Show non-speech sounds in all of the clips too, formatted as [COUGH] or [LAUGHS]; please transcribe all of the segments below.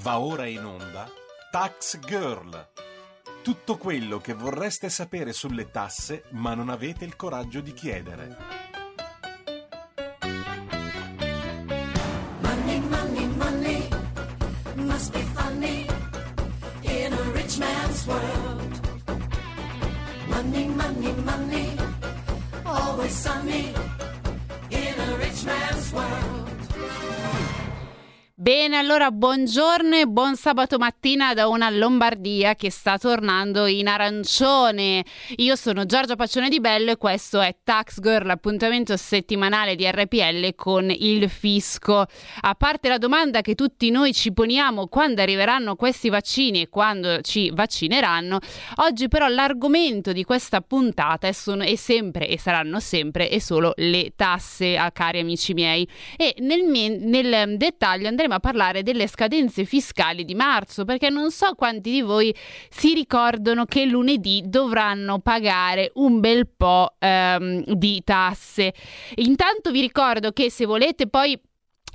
Va ora in onda Tax Girl. Tutto quello che vorreste sapere sulle tasse ma non avete il coraggio di chiedere. Money, money, money must be funny in a rich man's world. Money, money, money, always sunny Bene, allora buongiorno e buon sabato mattina da una Lombardia che sta tornando in arancione. Io sono Giorgia Paccione di Bello e questo è Tax Girl, l'appuntamento settimanale di RPL con il fisco. A parte la domanda che tutti noi ci poniamo quando arriveranno questi vaccini e quando ci vaccineranno, oggi però l'argomento di questa puntata è, sono, è sempre e saranno sempre e solo le tasse, a cari amici miei. E nel, nel dettaglio andremo a parlare delle scadenze fiscali di marzo, perché non so quanti di voi si ricordano che lunedì dovranno pagare un bel po' ehm, di tasse. Intanto vi ricordo che se volete poi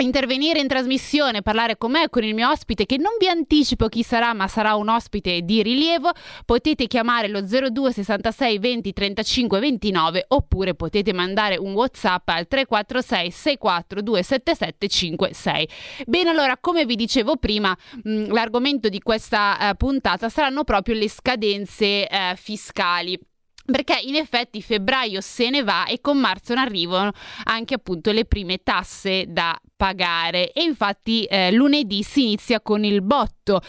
intervenire in trasmissione, parlare con me, con il mio ospite, che non vi anticipo chi sarà, ma sarà un ospite di rilievo, potete chiamare lo 02 66 20 35 29 oppure potete mandare un WhatsApp al 346 64 277 56. Bene, allora, come vi dicevo prima, mh, l'argomento di questa uh, puntata saranno proprio le scadenze uh, fiscali perché in effetti febbraio se ne va e con marzo ne arrivano anche appunto le prime tasse da pagare e infatti eh, lunedì si inizia con il botto.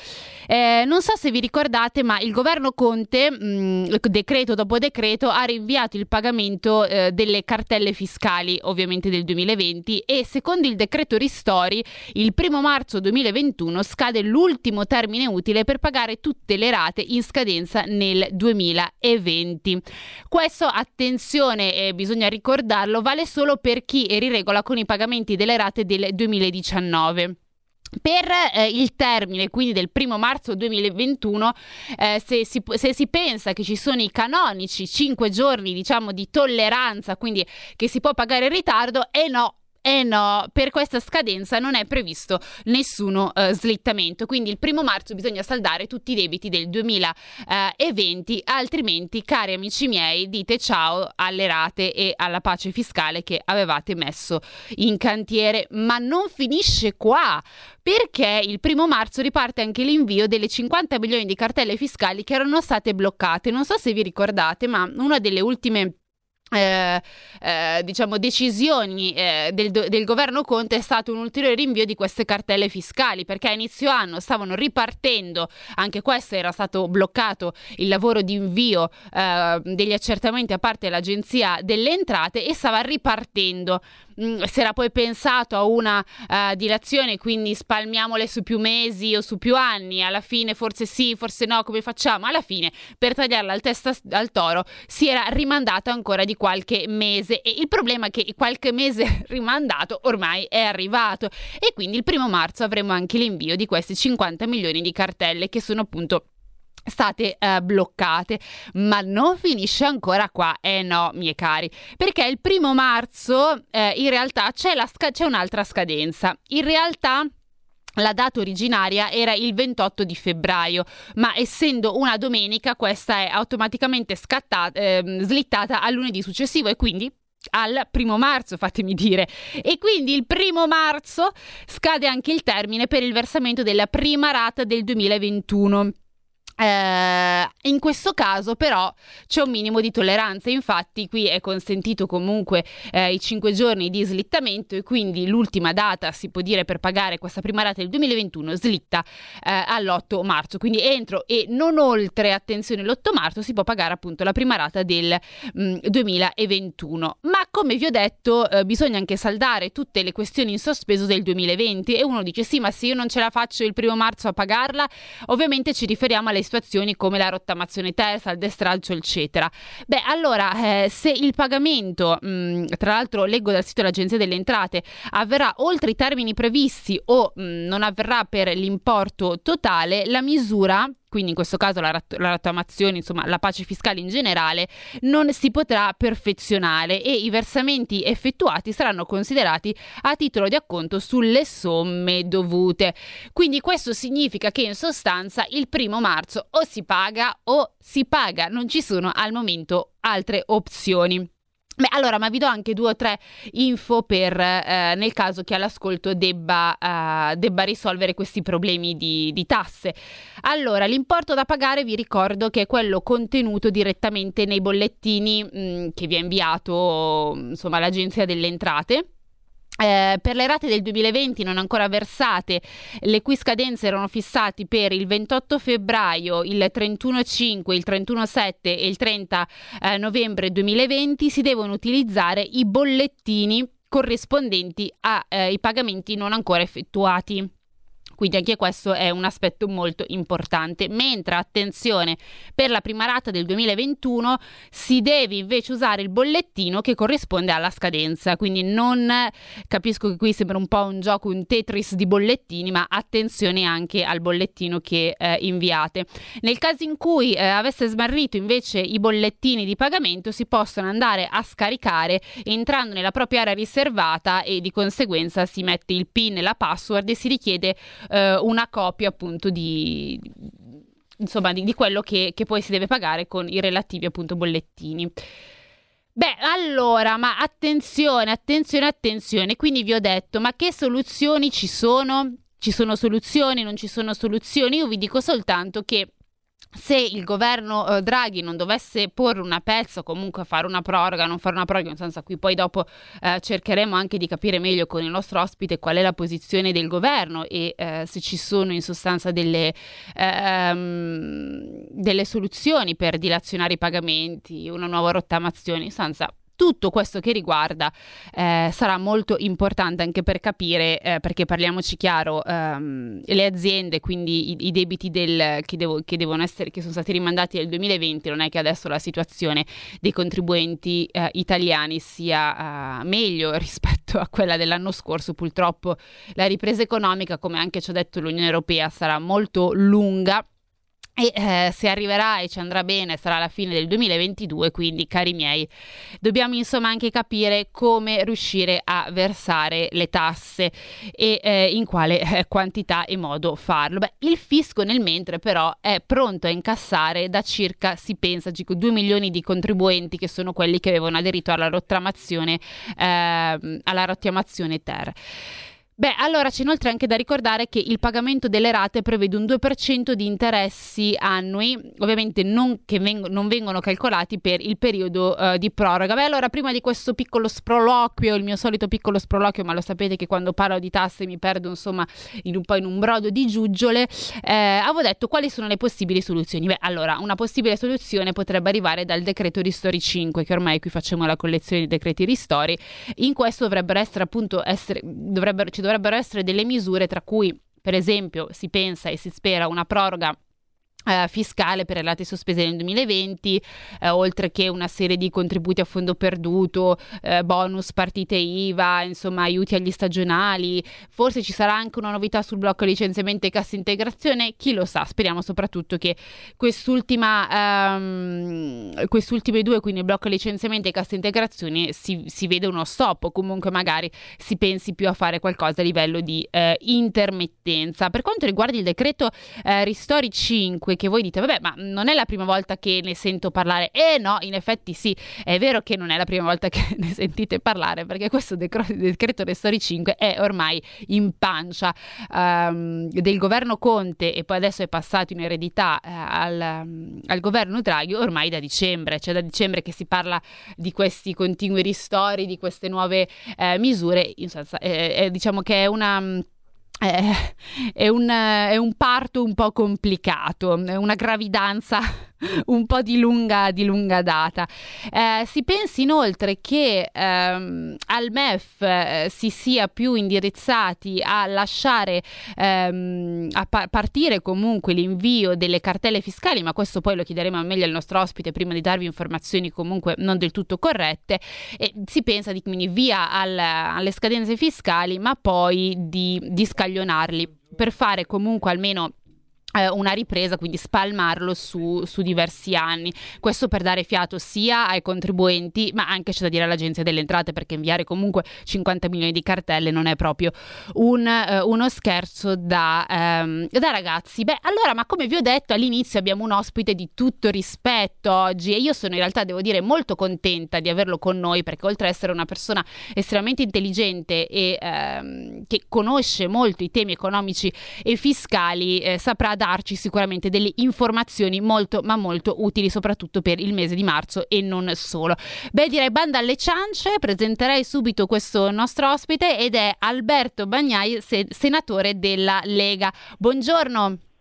Eh, non so se vi ricordate, ma il governo Conte, mh, mm, decreto dopo decreto, ha rinviato il pagamento eh, delle cartelle fiscali, ovviamente del 2020, e secondo il decreto Ristori, il primo marzo 2021 scade l'ultimo termine utile per pagare tutte le rate in scadenza nel 2020. Questo, attenzione, bisogna ricordarlo, vale solo per chi è in regola con i pagamenti delle rate del 2019. Per eh, il termine, quindi del primo marzo 2021, eh, se, si, se, si, pensa che ci sono i canonici 5 giorni, diciamo, di tolleranza, quindi che si può pagare in ritardo, e eh no, eh no, per questa scadenza non è previsto nessuno uh, slittamento, quindi il primo marzo bisogna saldare tutti i debiti del 2020, altrimenti, cari amici miei, dite ciao alle rate e alla pace fiscale che avevate messo in cantiere. Ma non finisce qua, perché il primo marzo riparte anche l'invio delle 50 milioni di cartelle fiscali che erano state bloccate. Non so se vi ricordate, ma una delle ultime eh, eh, diciamo decisioni eh, del, del, governo Conte è stato un ulteriore rinvio di queste cartelle fiscali perché a inizio anno stavano ripartendo anche questo era stato bloccato il lavoro di invio eh, degli accertamenti a parte l'agenzia delle entrate e stava ripartendo Mm, si era poi pensato a una uh, dilazione, quindi spalmiamole su più mesi o su più anni, alla fine forse sì, forse no, come facciamo? Alla fine per tagliarla al testa al toro si era rimandato ancora di qualche mese e il problema è che qualche mese [LAUGHS] rimandato ormai è arrivato e quindi il primo marzo avremo anche l'invio di questi 50 milioni di cartelle che sono appunto state eh, bloccate ma non finisce ancora qua eh no miei cari perché il primo marzo eh, in realtà c'è, sca- c'è un'altra scadenza in realtà la data originaria era il 28 di febbraio, ma essendo una domenica questa è automaticamente scattata, eh, slittata al lunedì successivo e quindi al primo marzo, fatemi dire. E quindi il primo marzo scade anche il termine per il versamento della prima rata del 2021. Eh, in questo caso però c'è un minimo di tolleranza, infatti qui è consentito comunque eh, i 5 giorni di slittamento e quindi l'ultima data si può dire per pagare questa prima rata del 2021 slitta eh, all'8 marzo, quindi entro e non oltre, attenzione, l'8 marzo si può pagare appunto la prima rata del mh, mm, 2021. Ma come vi ho detto eh, bisogna anche saldare tutte le questioni in sospeso del 2020 e uno dice sì ma se io non ce la faccio il primo marzo a pagarla, ovviamente ci riferiamo alle situazioni come la rottamazione terza, il destralcio, eccetera. Beh, allora, eh, se il pagamento, mh, tra l'altro leggo dal sito dell'Agenzia delle Entrate, avverrà oltre i termini previsti o mh, non avverrà per l'importo totale, la misura quindi in questo caso la, rat- la rottamazione, insomma la pace fiscale in generale, non si potrà perfezionare e i versamenti effettuati saranno considerati a titolo di acconto sulle somme dovute. Quindi questo significa che in sostanza il primo marzo o si paga o si paga, non ci sono al momento altre opzioni. Beh, allora, ma vi do anche due o tre info per eh, nel caso che all'ascolto debba, uh, debba risolvere questi problemi di, di, tasse. Allora, l'importo da pagare vi ricordo che è quello contenuto direttamente nei bollettini mh, mm, che vi ha inviato insomma, l'Agenzia delle Entrate eh, per le rate del 2020 non ancora versate, le cui scadenze erano fissate per il 28 febbraio, il 31-5, il 31-7 e il 30 eh, novembre 2020, si devono utilizzare i bollettini corrispondenti ai eh, pagamenti non ancora effettuati. Quindi anche questo è un aspetto molto importante. Mentre, attenzione, per la prima rata del 2021 si deve invece usare il bollettino che corrisponde alla scadenza. Quindi non capisco che qui sembra un po' un gioco, un Tetris di bollettini, ma attenzione anche al bollettino che eh, inviate. Nel caso in cui eh, avesse smarrito invece i bollettini di pagamento, si possono andare a scaricare entrando nella propria area riservata e di conseguenza si mette il PIN e la password e si richiede eh, una copia appunto di, insomma, di, di quello che, che, poi si deve pagare con i relativi appunto bollettini. Beh, allora, ma attenzione, attenzione, attenzione. Quindi vi ho detto, ma che soluzioni ci sono? Ci sono soluzioni, non ci sono soluzioni? Io vi dico soltanto che se il governo eh, Draghi non dovesse porre una pezza comunque fare una proroga, non fare una proroga, nel senso qui poi dopo eh, cercheremo anche di capire meglio con il nostro ospite qual è la posizione del governo e eh, se ci sono in sostanza delle, ehm, delle soluzioni per dilazionare i pagamenti, una nuova rottamazione, in sostanza tutto questo che riguarda eh, sarà molto importante anche per capire, eh, perché parliamoci chiaro, ehm, le aziende, quindi i, i debiti del, che, devo, che, essere, che sono stati rimandati nel 2020, non è che adesso la situazione dei contribuenti eh, italiani sia eh, meglio [LAUGHS] rispetto a quella dell'anno scorso. Purtroppo la ripresa economica, come anche ci ha detto l'Unione Europea, sarà molto lunga e eh, se arriverà e ci andrà bene sarà la fine del 2022 quindi cari miei dobbiamo insomma anche capire come riuscire a versare le tasse e eh, in quale eh, quantità e modo farlo. Beh, il fisco nel mentre però è pronto a incassare da circa si pensa 2 milioni di contribuenti che sono quelli che avevano aderito alla rottamazione ehm, alla rottamazione ter Beh, allora c'è inoltre anche da ricordare che il pagamento delle rate prevede un 2% di interessi annui, ovviamente non, che veng- non vengono calcolati per il periodo uh, di proroga. Beh, allora prima di questo piccolo sproloquio, il mio solito piccolo sproloquio, ma lo sapete che quando parlo di tasse mi perdo insomma in un po' in un brodo di giuggiole, eh, avevo detto quali sono le possibili soluzioni. Beh, allora, una possibile soluzione potrebbe arrivare dal decreto ristori 5, che ormai qui facciamo la collezione di decreti ristori. In questo dovrebbero essere appunto essere, dovrebbero, ci dovrebbero dovrebbero essere delle misure tra cui per esempio si pensa e si spera una proroga Uh, fiscale per le rate sospese nel 2020, uh, oltre che una serie di contributi a fondo perduto, uh, bonus partite IVA, insomma aiuti agli stagionali, forse ci sarà anche una novità sul blocco licenziamento e cassa integrazione, chi lo sa, speriamo soprattutto che quest'ultima, um, quest'ultime due, quindi il blocco licenziamento e cassa integrazione, si, si vede uno stop o comunque magari si pensi più a fare qualcosa a livello di intermittenza. Per quanto riguarda il decreto Ristori 5, che voi dite, vabbè, ma non è la prima volta che ne sento parlare. Eh no, in effetti sì, è vero che non è la prima volta [LAUGHS] che ne sentite parlare, perché questo decreto, decreto Restori 5 è ormai in pancia um, del governo Conte e poi adesso è passato in eredità uh, al, um, al, governo Draghi ormai da dicembre, cioè da dicembre che si parla di questi continui ristori, di queste nuove uh, misure, in sostanza, eh, eh, diciamo che è una è, è, un, è un parto un po' complicato, una gravidanza [LAUGHS] un po' di lunga, di lunga data. Eh, si pensa inoltre che ehm, al MEF eh, si sia più indirizzati a lasciare ehm, a pa- partire comunque l'invio delle cartelle fiscali, ma questo poi lo chiederemo meglio al nostro ospite prima di darvi informazioni comunque non del tutto corrette. E si pensa di quindi via al, alle scadenze fiscali, ma poi di, di scaglionarli per fare comunque almeno una ripresa, quindi spalmarlo su, su, diversi anni. Questo per dare fiato sia ai contribuenti, ma anche c'è da dire all'Agenzia delle Entrate, perché inviare comunque 50 milioni di cartelle non è proprio un, eh, uno scherzo da, ehm, da, ragazzi. Beh, allora, ma come vi ho detto all'inizio, abbiamo un ospite di tutto rispetto oggi e io sono in realtà, devo dire, molto contenta di averlo con noi, perché oltre ad essere una persona estremamente intelligente e ehm, che conosce molto i temi economici e fiscali, eh, saprà darci sicuramente delle informazioni molto ma molto utili soprattutto per il mese di marzo e non solo. Beh direi banda alle ciance, presenterei subito questo nostro ospite ed è Alberto Bagnai, senatore della Lega. Buongiorno.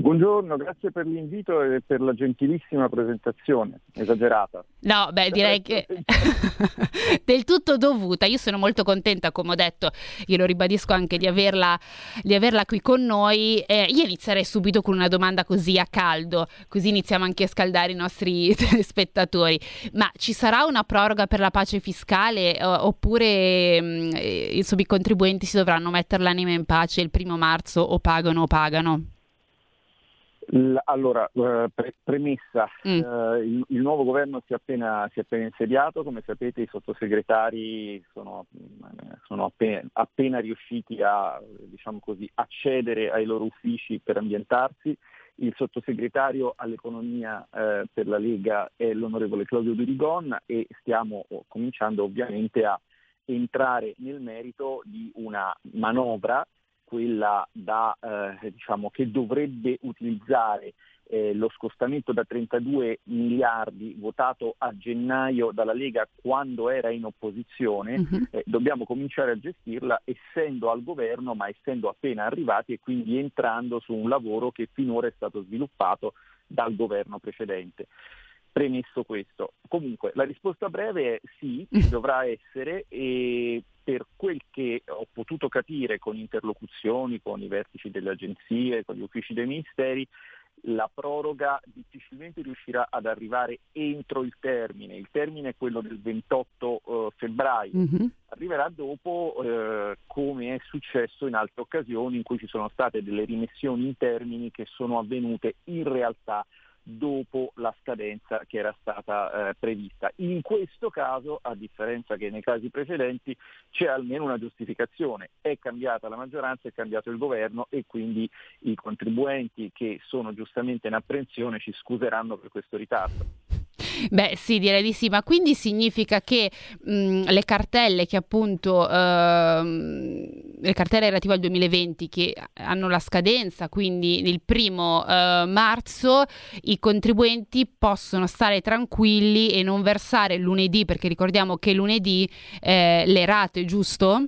Buongiorno, grazie per l'invito e per la gentilissima presentazione, esagerata. No, beh, direi che [LAUGHS] del tutto dovuta. Io sono molto contenta, come ho detto, glielo ribadisco anche di averla, di averla qui con noi. Eh, io inizierei subito con una domanda così a caldo, così iniziamo anche a scaldare i nostri [LAUGHS] telespettatori. Ma ci sarà una proroga per la pace fiscale eh, oppure mh, mm, eh, insomma, i contribuenti si dovranno mettere l'anima in pace il primo marzo o pagano o pagano? Allora, eh, pre- premessa, mm. uh, il, il, nuovo governo si è, appena, si è, appena, insediato, come sapete i sottosegretari sono, sono appena, appena, riusciti a diciamo così, accedere ai loro uffici per ambientarsi. Il sottosegretario all'economia eh, per la Lega è l'onorevole Claudio Durigon e stiamo cominciando ovviamente a entrare nel merito di una manovra quella da, eh, diciamo, che dovrebbe utilizzare eh, lo scostamento da 32 miliardi votato a gennaio dalla Lega quando era in opposizione, uh-huh. eh, dobbiamo cominciare a gestirla essendo al governo ma essendo appena arrivati e quindi entrando su un lavoro che finora è stato sviluppato dal governo precedente. Premesso questo, comunque la risposta breve è sì, [LAUGHS] dovrà essere e per quel che ho potuto capire con interlocuzioni con i vertici delle agenzie, con gli uffici dei ministeri, la proroga difficilmente riuscirà ad arrivare entro il termine. Il termine è quello del 28 uh, febbraio. Mm-hmm. Arriverà dopo, uh, come è successo in altre occasioni in cui ci sono state delle rimessioni in termini che sono avvenute in realtà dopo la scadenza che era stata eh, prevista. In questo caso, a differenza che nei casi precedenti, c'è almeno una giustificazione. È cambiata la maggioranza, è cambiato il governo e quindi i contribuenti che sono giustamente in apprensione ci scuseranno per questo ritardo. Beh, sì, direi di sì, ma quindi significa che mh, le cartelle che appunto ehm, le cartelle relative al 2020 che hanno la scadenza, quindi il primo eh, marzo, i contribuenti possono stare tranquilli e non versare lunedì, perché ricordiamo che lunedì eh, le rate, giusto?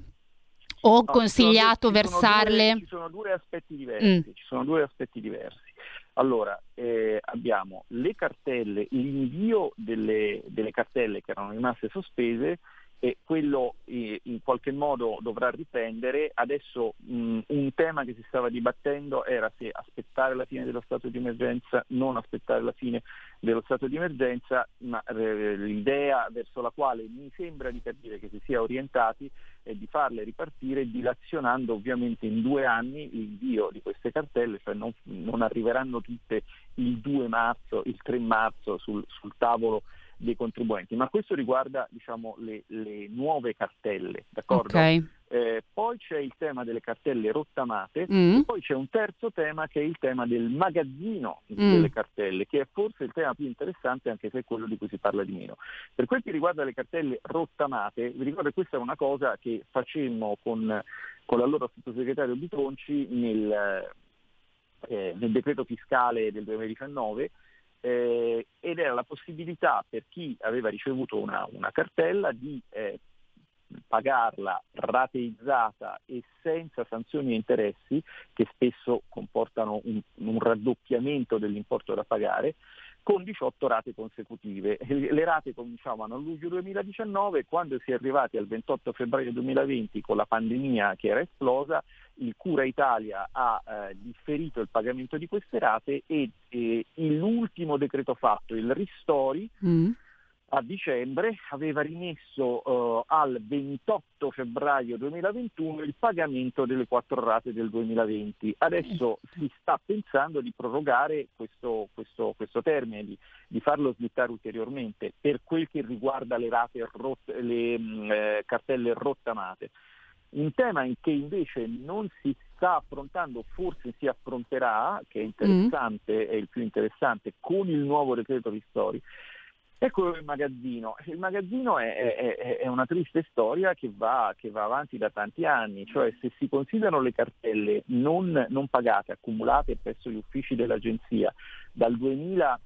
O no, consigliato ci versarle? Due, ci sono due aspetti diversi. Mm. Ci sono due aspetti diversi. Allora, eh, abbiamo le cartelle, l'invio delle, delle cartelle che erano rimaste sospese e quello eh, in qualche modo dovrà riprendere. Adesso mh, un tema che si stava dibattendo era se aspettare la fine dello stato di emergenza, non aspettare la fine dello stato di emergenza, ma eh, l'idea verso la quale mi sembra di capire che si sia orientati è di farle ripartire dilazionando ovviamente in due anni l'invio di queste cartelle, cioè non, non arriveranno tutte il 2 marzo, il 3 marzo sul, sul tavolo dei contribuenti, ma questo riguarda diciamo, le, le, nuove cartelle, d'accordo? Okay. Eh, poi c'è il tema delle cartelle rottamate mm. poi c'è un terzo tema che è il tema del magazzino mm. delle cartelle, che è forse il tema più interessante anche se è quello di cui si parla di meno. Per quel che riguarda le cartelle rottamate, vi ricordo che questa è una cosa che facemmo con, con l'allora sottosegretario Bitonci nel, eh, nel decreto fiscale del 2019 eh, ed era la possibilità per chi aveva ricevuto una, una cartella di eh, pagarla rateizzata e senza sanzioni e interessi, che spesso comportano un, un raddoppiamento dell'importo da pagare, con 18 rate consecutive. Le rate cominciavano a luglio 2019, quando si è arrivati al 28 febbraio 2020 con la pandemia che era esplosa, il Cura Italia ha eh, differito il pagamento di queste rate e eh, l'ultimo decreto fatto, il Ristori, mm a dicembre aveva rimesso uh, al 28 febbraio 2021 il pagamento delle quattro rate del 2020. Adesso si sta pensando di prorogare questo, questo, questo termine, di, di, farlo slittare ulteriormente per quel che riguarda le, rate rot- le mm, eh, cartelle rottamate. Un tema in che invece non si sta affrontando, forse si affronterà, che è interessante, mm. è il più interessante, con il nuovo decreto ristori, quello del magazzino. Il magazzino è, è, è una triste storia che va, che va, avanti da tanti anni, cioè se si considerano le cartelle non, non pagate, accumulate presso gli uffici dell'agenzia dal 2000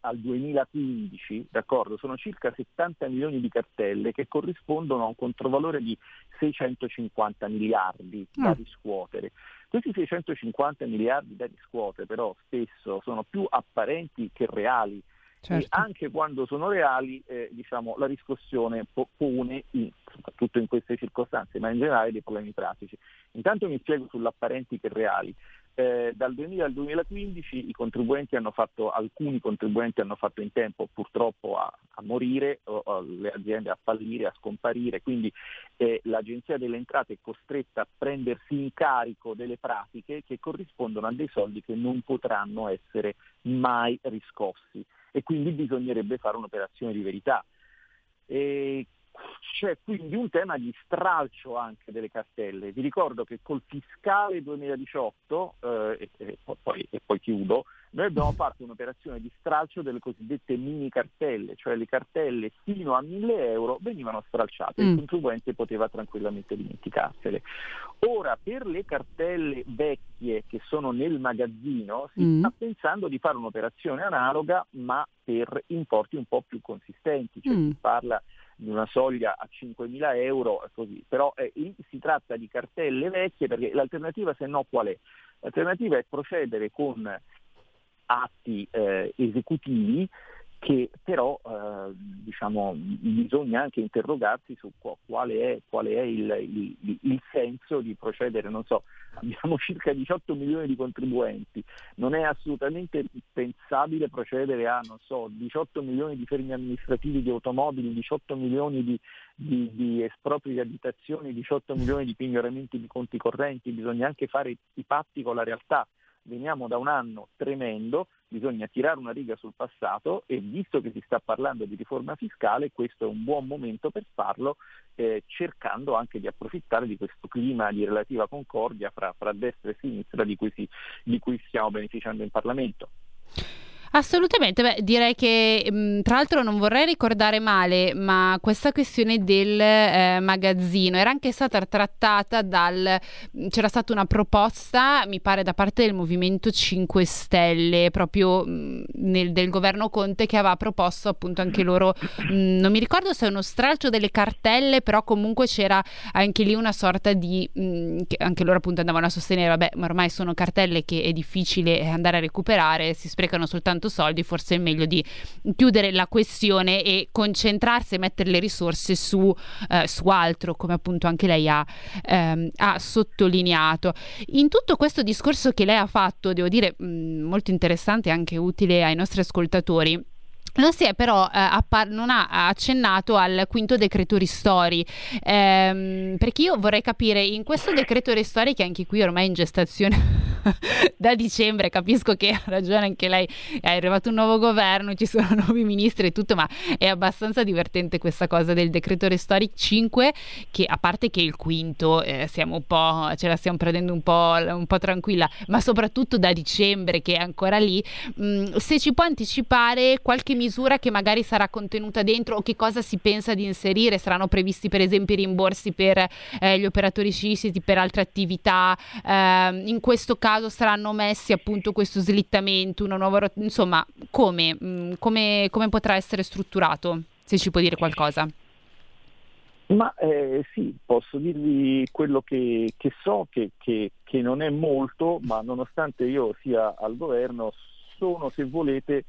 al 2015, d'accordo, sono circa 70 milioni di cartelle che corrispondono a un controvalore di 650 miliardi da mm. riscuotere. Questi 650 miliardi da riscuotere però spesso sono più apparenti che reali Certo. E anche quando sono reali, eh, diciamo, la riscossione pone, in, soprattutto in queste circostanze, ma in generale dei problemi pratici. Intanto mi spiego sull'apparenti che reali. Eh, dal 2000 al 2015 i contribuenti hanno fatto, alcuni contribuenti hanno fatto in tempo purtroppo a, a morire, o, o le aziende a fallire, a scomparire, quindi eh, l'Agenzia delle Entrate è costretta a prendersi in carico delle pratiche che corrispondono a dei soldi che non potranno essere mai riscossi e quindi bisognerebbe fare un'operazione di verità. E c'è quindi un tema di stralcio anche delle cartelle. Vi ricordo che col fiscale 2018, eh, e, e, poi, e, poi, chiudo, noi abbiamo fatto un'operazione di stralcio delle cosiddette mini cartelle, cioè le cartelle fino a 1000 euro venivano stralciate, mm. il contribuente poteva tranquillamente dimenticarsele. Ora, per le cartelle vecchie che sono nel magazzino, si mm. sta pensando di fare un'operazione analoga, ma per importi un po' più consistenti, cioè mm. si parla di una soglia a 5.000 euro, così. però eh, si tratta di cartelle vecchie perché l'alternativa se no qual è? L'alternativa è procedere con atti eh, esecutivi che però eh, diciamo, bisogna anche interrogarsi su quale è, quale è il, il, il, senso di procedere, non so, abbiamo [LAUGHS] circa 18 milioni di contribuenti, non è assolutamente pensabile procedere a so, 18 milioni di fermi amministrativi di automobili, 18 milioni di, di, di espropri di abitazioni, 18 milioni di pignoramenti di conti correnti, bisogna anche fare i patti con la realtà veniamo da un anno tremendo, bisogna tirare una riga sul passato e visto che si sta parlando di riforma fiscale questo è un buon momento per farlo eh, cercando anche di approfittare di questo clima di relativa concordia fra, fra destra e sinistra di cui, si, di cui stiamo beneficiando in Parlamento. Assolutamente, beh, direi che mh, mm, tra l'altro non vorrei ricordare male, ma questa questione del eh, magazzino era anche stata trattata dal mm, c'era stata una proposta, mi pare da parte del Movimento 5 Stelle, proprio mh, mm, nel, del governo Conte che aveva proposto appunto anche loro mh, non mi ricordo se è uno stralcio delle cartelle, però comunque c'era anche lì una sorta di che anche loro appunto andavano a sostenere, vabbè, ma ormai sono cartelle che è difficile andare a recuperare, si sprecano soltanto tanto soldi, forse è meglio di chiudere la questione e concentrarsi e mettere le risorse su, eh, su altro, come appunto anche lei ha, ehm, ha, sottolineato. In tutto questo discorso che lei ha fatto, devo dire, mh, molto interessante e anche utile ai nostri ascoltatori non si è però eh, appar- non ha accennato al quinto decreto ristori ehm, perché io vorrei capire in questo decreto ristori che anche qui ormai è in gestazione [LAUGHS] [LAUGHS] da dicembre capisco che ha ragione anche lei è arrivato un nuovo governo ci sono [LAUGHS] nuovi ministri e tutto ma è abbastanza divertente questa cosa del decreto ristori 5 che a parte che il quinto eh, siamo un po' ce la stiamo prendendo un po', un po' tranquilla ma soprattutto da dicembre che è ancora lì mh, mm, se ci può anticipare qualche misura che magari sarà contenuta dentro o che cosa si pensa di inserire? Saranno previsti per esempio i rimborsi per eh, gli operatori sciistici, per altre attività? Eh, in questo caso saranno messi appunto questo slittamento, una nuova rot- insomma, come, mh, mm, come, come potrà essere strutturato? Se ci può dire qualcosa. Ma eh, sì, posso dirvi quello che, che so, che, che, che, non è molto, ma nonostante io sia al governo, sono, se volete,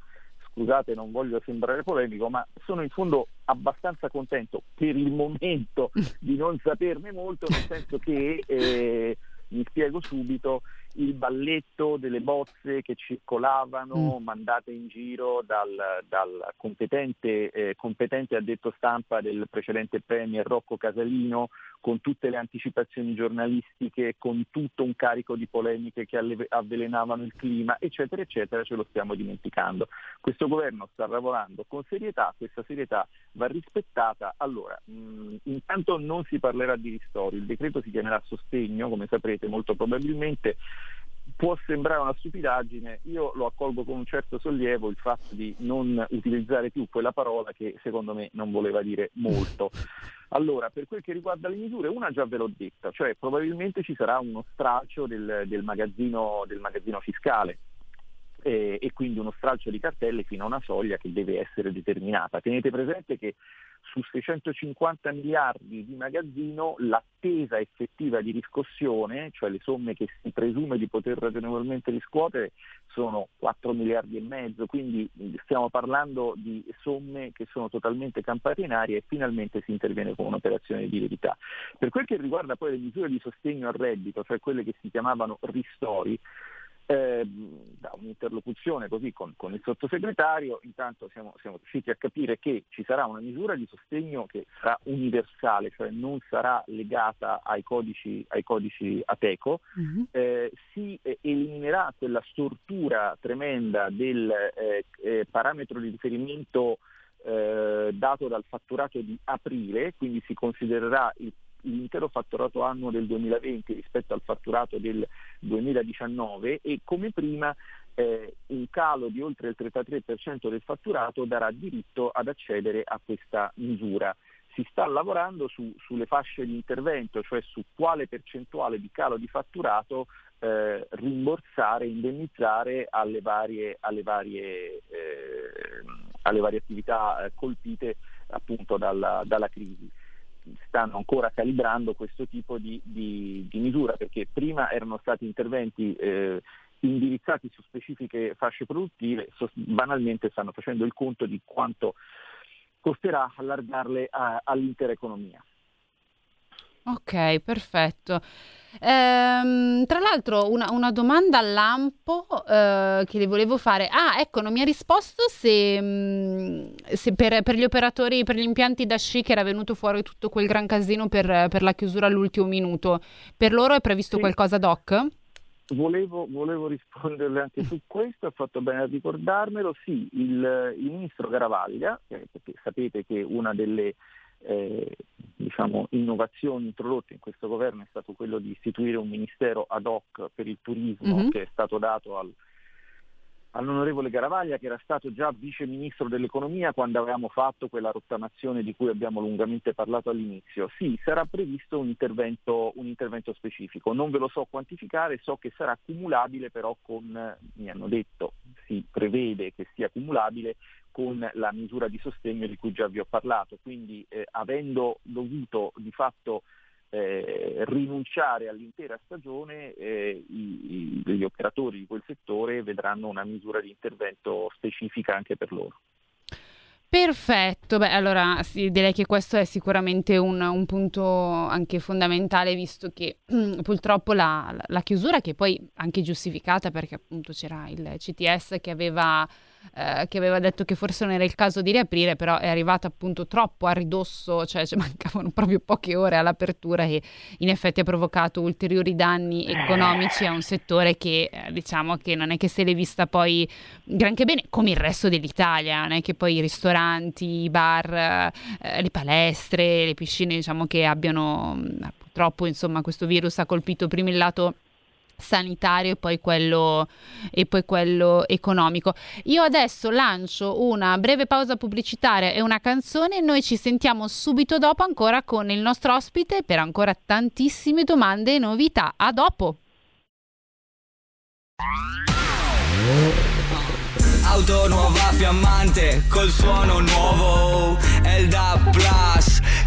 scusate non voglio sembrare polemico, ma sono in fondo abbastanza contento per il momento [LAUGHS] di non saperne molto, nel senso che, eh, mi spiego subito, il balletto delle bozze che circolavano, mm. mandate in giro dal, dal competente, eh, competente addetto stampa del precedente Premier Rocco Casalino, con tutte le anticipazioni giornalistiche, con tutto un carico di polemiche che avvelenavano il clima, eccetera, eccetera, ce lo stiamo dimenticando. Questo governo sta lavorando con serietà, questa serietà va rispettata. Allora, mh, mm, intanto non si parlerà di ristori, il decreto si chiamerà sostegno, come saprete molto probabilmente, può sembrare una stupidaggine, io lo accolgo con un certo sollievo il fatto di non utilizzare più quella parola che secondo me non voleva dire molto. [LAUGHS] Allora, per quel che riguarda le misure, una già ve l'ho detta, cioè probabilmente ci sarà uno stralcio del, del, magazzino, del magazzino fiscale, eh, e quindi uno stralcio di cartelle fino a una soglia che deve essere determinata. Tenete presente che su 650 miliardi di magazzino l'attesa effettiva di riscossione, cioè le somme che si presume di poter ragionevolmente riscuotere, sono 4 miliardi e mezzo, quindi stiamo parlando di somme che sono totalmente campate in aria e finalmente si interviene con un'operazione di verità. Per quel che riguarda poi le misure di sostegno al reddito, cioè quelle che si chiamavano ristori, eh, da un'interlocuzione così con, con, il sottosegretario, intanto siamo, siamo, riusciti a capire che ci sarà una misura di sostegno che sarà universale, cioè non sarà legata ai codici, ai codici ATECO, uh-huh. eh, si eh, eliminerà quella stortura tremenda del eh, eh, parametro di riferimento dato dal fatturato di aprile, quindi si considererà il l'intero fatturato annuo del 2020 rispetto al fatturato del 2019 e come prima eh, un calo di oltre il 33% del fatturato darà diritto ad accedere a questa misura. Si sta lavorando su, sulle fasce di intervento, cioè su quale percentuale di calo di fatturato eh, rimborsare, indennizzare alle varie, alle varie, eh, alle varie attività eh, colpite appunto dalla, dalla crisi stanno ancora calibrando questo tipo di, di, di misura perché prima erano stati interventi eh, indirizzati su specifiche fasce produttive, banalmente stanno facendo il conto di quanto costerà allargarle a, all'intera economia. Ok, perfetto. Ehm, tra l'altro, una, una domanda al lampo eh, che le volevo fare. Ah, ecco, non mi ha risposto se, mm, se per, per, gli operatori, per gli impianti da sci che era venuto fuori tutto quel gran casino per, per la chiusura all'ultimo minuto. Per loro è previsto sì. qualcosa, Doc? Volevo, volevo, risponderle anche su questo, ha fatto bene a ricordarmelo. Sì, il, il ministro Garavaglia, eh, perché sapete che una delle eh, diciamo, innovazioni introdotte in questo governo è stato quello di istituire un ministero ad hoc per il turismo mm-hmm. che è stato dato al, all'onorevole Garavaglia che era stato già vice ministro dell'economia quando avevamo fatto quella rottamazione di cui abbiamo lungamente parlato all'inizio. Sì, sarà previsto un intervento, un intervento specifico, non ve lo so quantificare, so che sarà cumulabile però con, mi hanno detto, si prevede che sia cumulabile con la misura di sostegno di cui già vi ho parlato. Quindi eh, avendo dovuto di fatto eh, rinunciare all'intera stagione, eh, i, i, gli operatori di quel settore vedranno una misura di intervento specifica anche per loro. Perfetto, beh allora sì, direi che questo è sicuramente un, un punto anche fondamentale visto che [CLEARS THROAT] purtroppo la, la, chiusura che poi anche giustificata perché appunto c'era il CTS che aveva eh, che aveva detto che forse non era il caso di riaprire, però è arrivata appunto troppo a ridosso, cioè ci [LAUGHS] mancavano proprio poche ore all'apertura e in effetti ha provocato ulteriori danni economici a un settore che eh, diciamo che non è che se l'è vista poi granché bene come il resto dell'Italia, non è che poi i ristoranti, i bar, eh, le palestre, le piscine diciamo che abbiano purtroppo insomma questo virus ha colpito prima il lato sanitario e poi, quello, e poi quello economico. Io adesso lancio una breve pausa pubblicitaria e una canzone noi ci sentiamo subito dopo ancora con il nostro ospite per ancora tantissime domande e novità. A dopo! Auto nuova fiammante col suono nuovo DAB Plus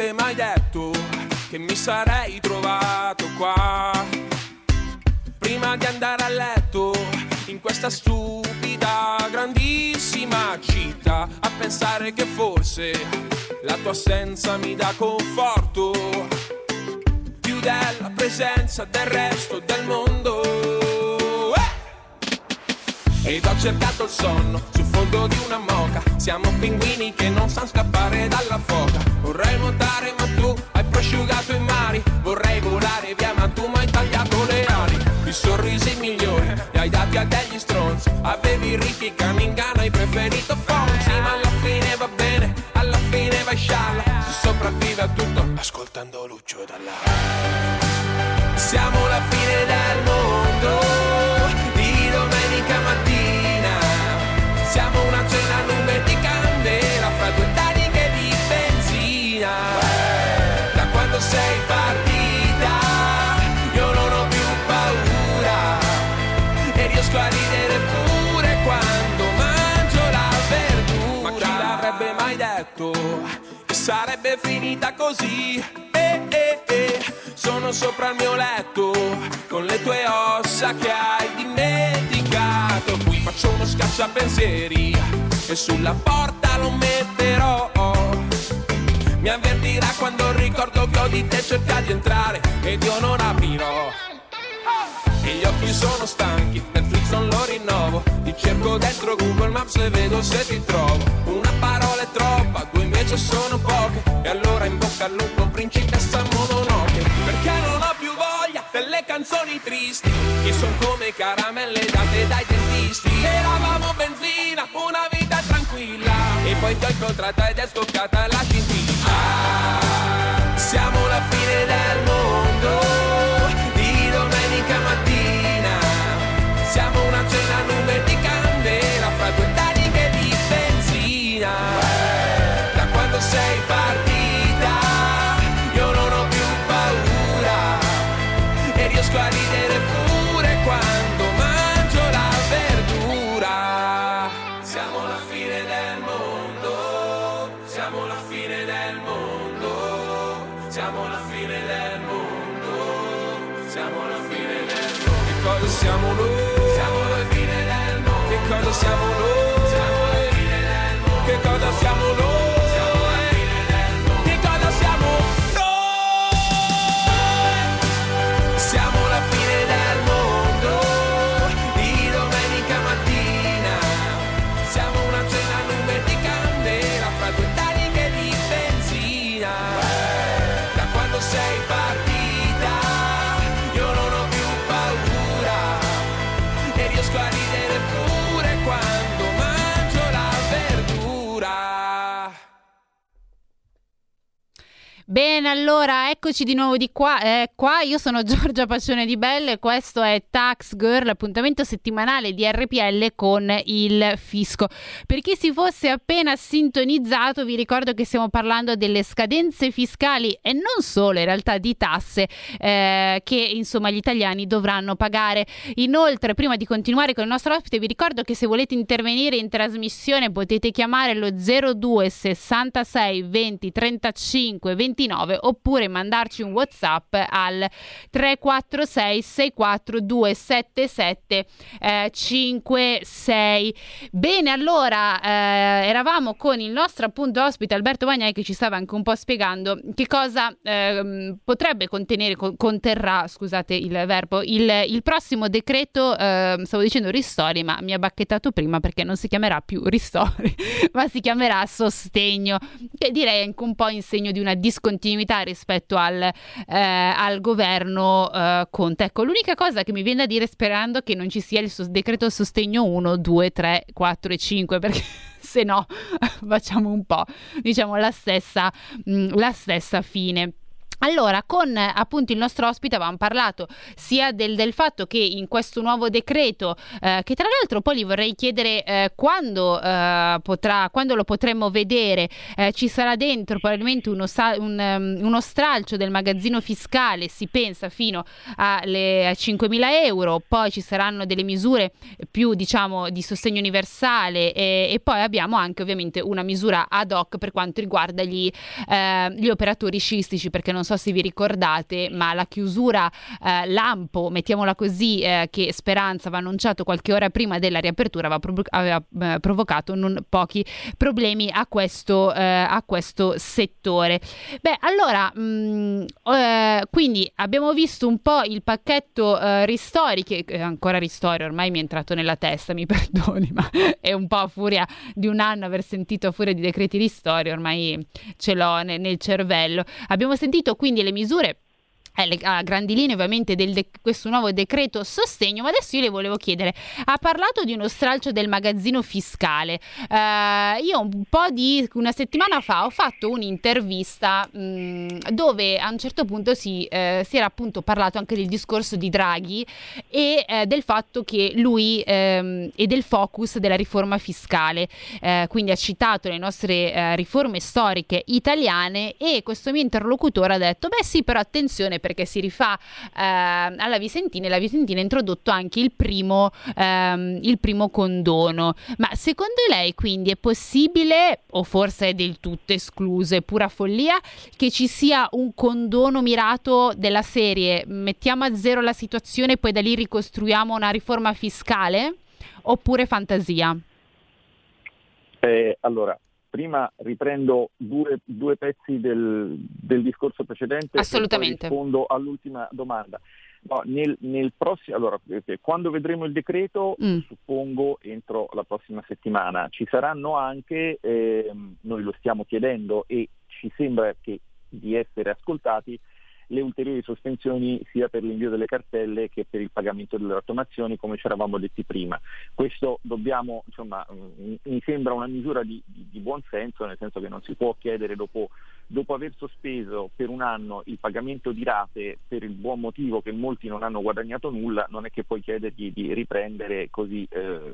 Chi l'avrebbe mai detto che mi sarei trovato qua? Prima di andare a letto in questa stupida, grandissima città, a pensare che forse la tua assenza mi dà conforto più della presenza del resto del mondo. Ed ho cercato il sonno sul fondo di una moca. Siamo pinguini che non sanno scappare dalla foca. Vorrei nuotare, ma tu hai prosciugato i mari. Vorrei volare via, ma tu mi hai tagliato le ali. I sorrisi migliori li hai dati a degli stronzi. Avevi ricchi caningano, hai preferito Fonzi. Ma alla fine va bene, alla fine vai scialla. Si sopravvive a tutto ascoltando Lucio dalla. Sarebbe finita così? Eh, eh, eh. Sono sopra il mio letto con le tue ossa che hai dimenticato. Qui faccio uno scacciapensieri e sulla porta lo metterò. Mi avvertirà quando ricordo che ho di te cerca di entrare ed io non aprirò. E gli occhi sono stanchi, Netflix non lo rinnovo. Ti cerco dentro Google Maps e vedo se ti trovo. Una parola è troppa, due invece sono poche. E allora in bocca al lupo, principessa Mononoke. Perché non ho più voglia delle canzoni tristi Che sono come caramelle date dai dentisti. Eravamo benzina, una vita tranquilla. E poi ti ho incontrata ed è scoccata la scintilla Ah, Siamo Allora eccoci di nuovo di qua. Eh, qua io sono [LAUGHS] Giorgia Passione di Belle, questo è Tax Girl, appuntamento settimanale di RPL con il fisco. Per chi si fosse appena sintonizzato, vi ricordo che stiamo parlando delle scadenze fiscali e non solo, in realtà di tasse eh, che insomma gli italiani dovranno pagare. Inoltre, prima di continuare con il nostro ospite, vi ricordo che se volete intervenire in trasmissione potete chiamare lo 02 66 20 35 29 oppure mandarci un WhatsApp al 346 64 277 eh, 56. Bene, allora eh, eravamo con il nostro appunto ospite Alberto Bagnai che ci stava anche un po' spiegando che cosa ehm, potrebbe contenere, con- conterrà, scusate il verbo, il, il prossimo decreto, ehm, stavo dicendo ristori, ma mi ha bacchettato prima perché non si chiamerà più ristori, [LAUGHS] ma si chiamerà sostegno, che direi anche un po' in segno di una discontinuità rispetto al, eh, al governo eh, Conte. Ecco, l'unica cosa che mi viene da dire sperando che non ci sia il sos- decreto sostegno 1, 2, 3, 4 e 5 perché [LAUGHS] se no [LAUGHS] facciamo un po' diciamo la stessa, mh, la stessa fine. Allora, con appunto il nostro ospite avevamo parlato sia del, del fatto che in questo nuovo decreto, eh, che tra l'altro poi gli vorrei chiedere eh, quando, eh, potrà, quando lo potremmo vedere, eh, ci sarà dentro probabilmente uno, un, um, uno, stralcio del magazzino fiscale, si pensa fino alle, a 5.000 euro, poi ci saranno delle misure più diciamo di sostegno universale e, e poi abbiamo anche ovviamente una misura ad hoc per quanto riguarda gli, eh, gli operatori sciistici perché non so se vi ricordate, ma la chiusura eh, lampo, mettiamola così, eh, che Speranza aveva annunciato qualche ora prima della riapertura, aveva, provo- aveva eh, provocato non pochi problemi a questo, eh, a questo settore. Beh, allora, mh, mm, eh, quindi abbiamo visto un po' il pacchetto eh, ristori, che ancora ristori, ormai mi è entrato nella testa, mi [LAUGHS] perdoni, ma è un po' a furia di un anno aver sentito a furia di decreti ristori, ormai ce l'ho nel, nel cervello. Abbiamo sentito quindi le misure eh, a grandi linee ovviamente di de- questo nuovo decreto sostegno, ma adesso io le volevo chiedere, ha parlato di uno stralcio del magazzino fiscale, uh, io un po' di una settimana fa ho fatto un'intervista mh, dove a un certo punto si, uh, si, era appunto parlato anche del discorso di Draghi e uh, del fatto che lui um, e del focus della riforma fiscale, quindi ha citato le nostre riforme storiche italiane e questo mio interlocutore ha detto, beh sì però attenzione perché si rifà eh, alla Visentina e la Visentina ha introdotto anche il primo, ehm, il primo condono. Ma secondo lei quindi è possibile, o forse è del tutto escluso, è pura follia, che ci sia un condono mirato della serie mettiamo a zero la situazione e poi da lì ricostruiamo una riforma fiscale? Oppure fantasia? Eh, allora, prima riprendo due, due pezzi del, del, discorso precedente Assolutamente. e rispondo all'ultima domanda. No, nel, nel prossimo, allora, quando vedremo il decreto, mm. suppongo entro la prossima settimana, ci saranno anche, eh, noi lo stiamo chiedendo e ci sembra che di essere ascoltati, le ulteriori sospensioni sia per l'invio delle cartelle che per il pagamento delle rottamazioni come ci eravamo detti prima. Questo dobbiamo, insomma, mm, mi sembra una misura di, di, di buon senso, nel senso che non si può chiedere dopo, dopo, aver sospeso per un anno il pagamento di rate per il buon motivo che molti non hanno guadagnato nulla, non è che puoi chiedergli di riprendere così eh,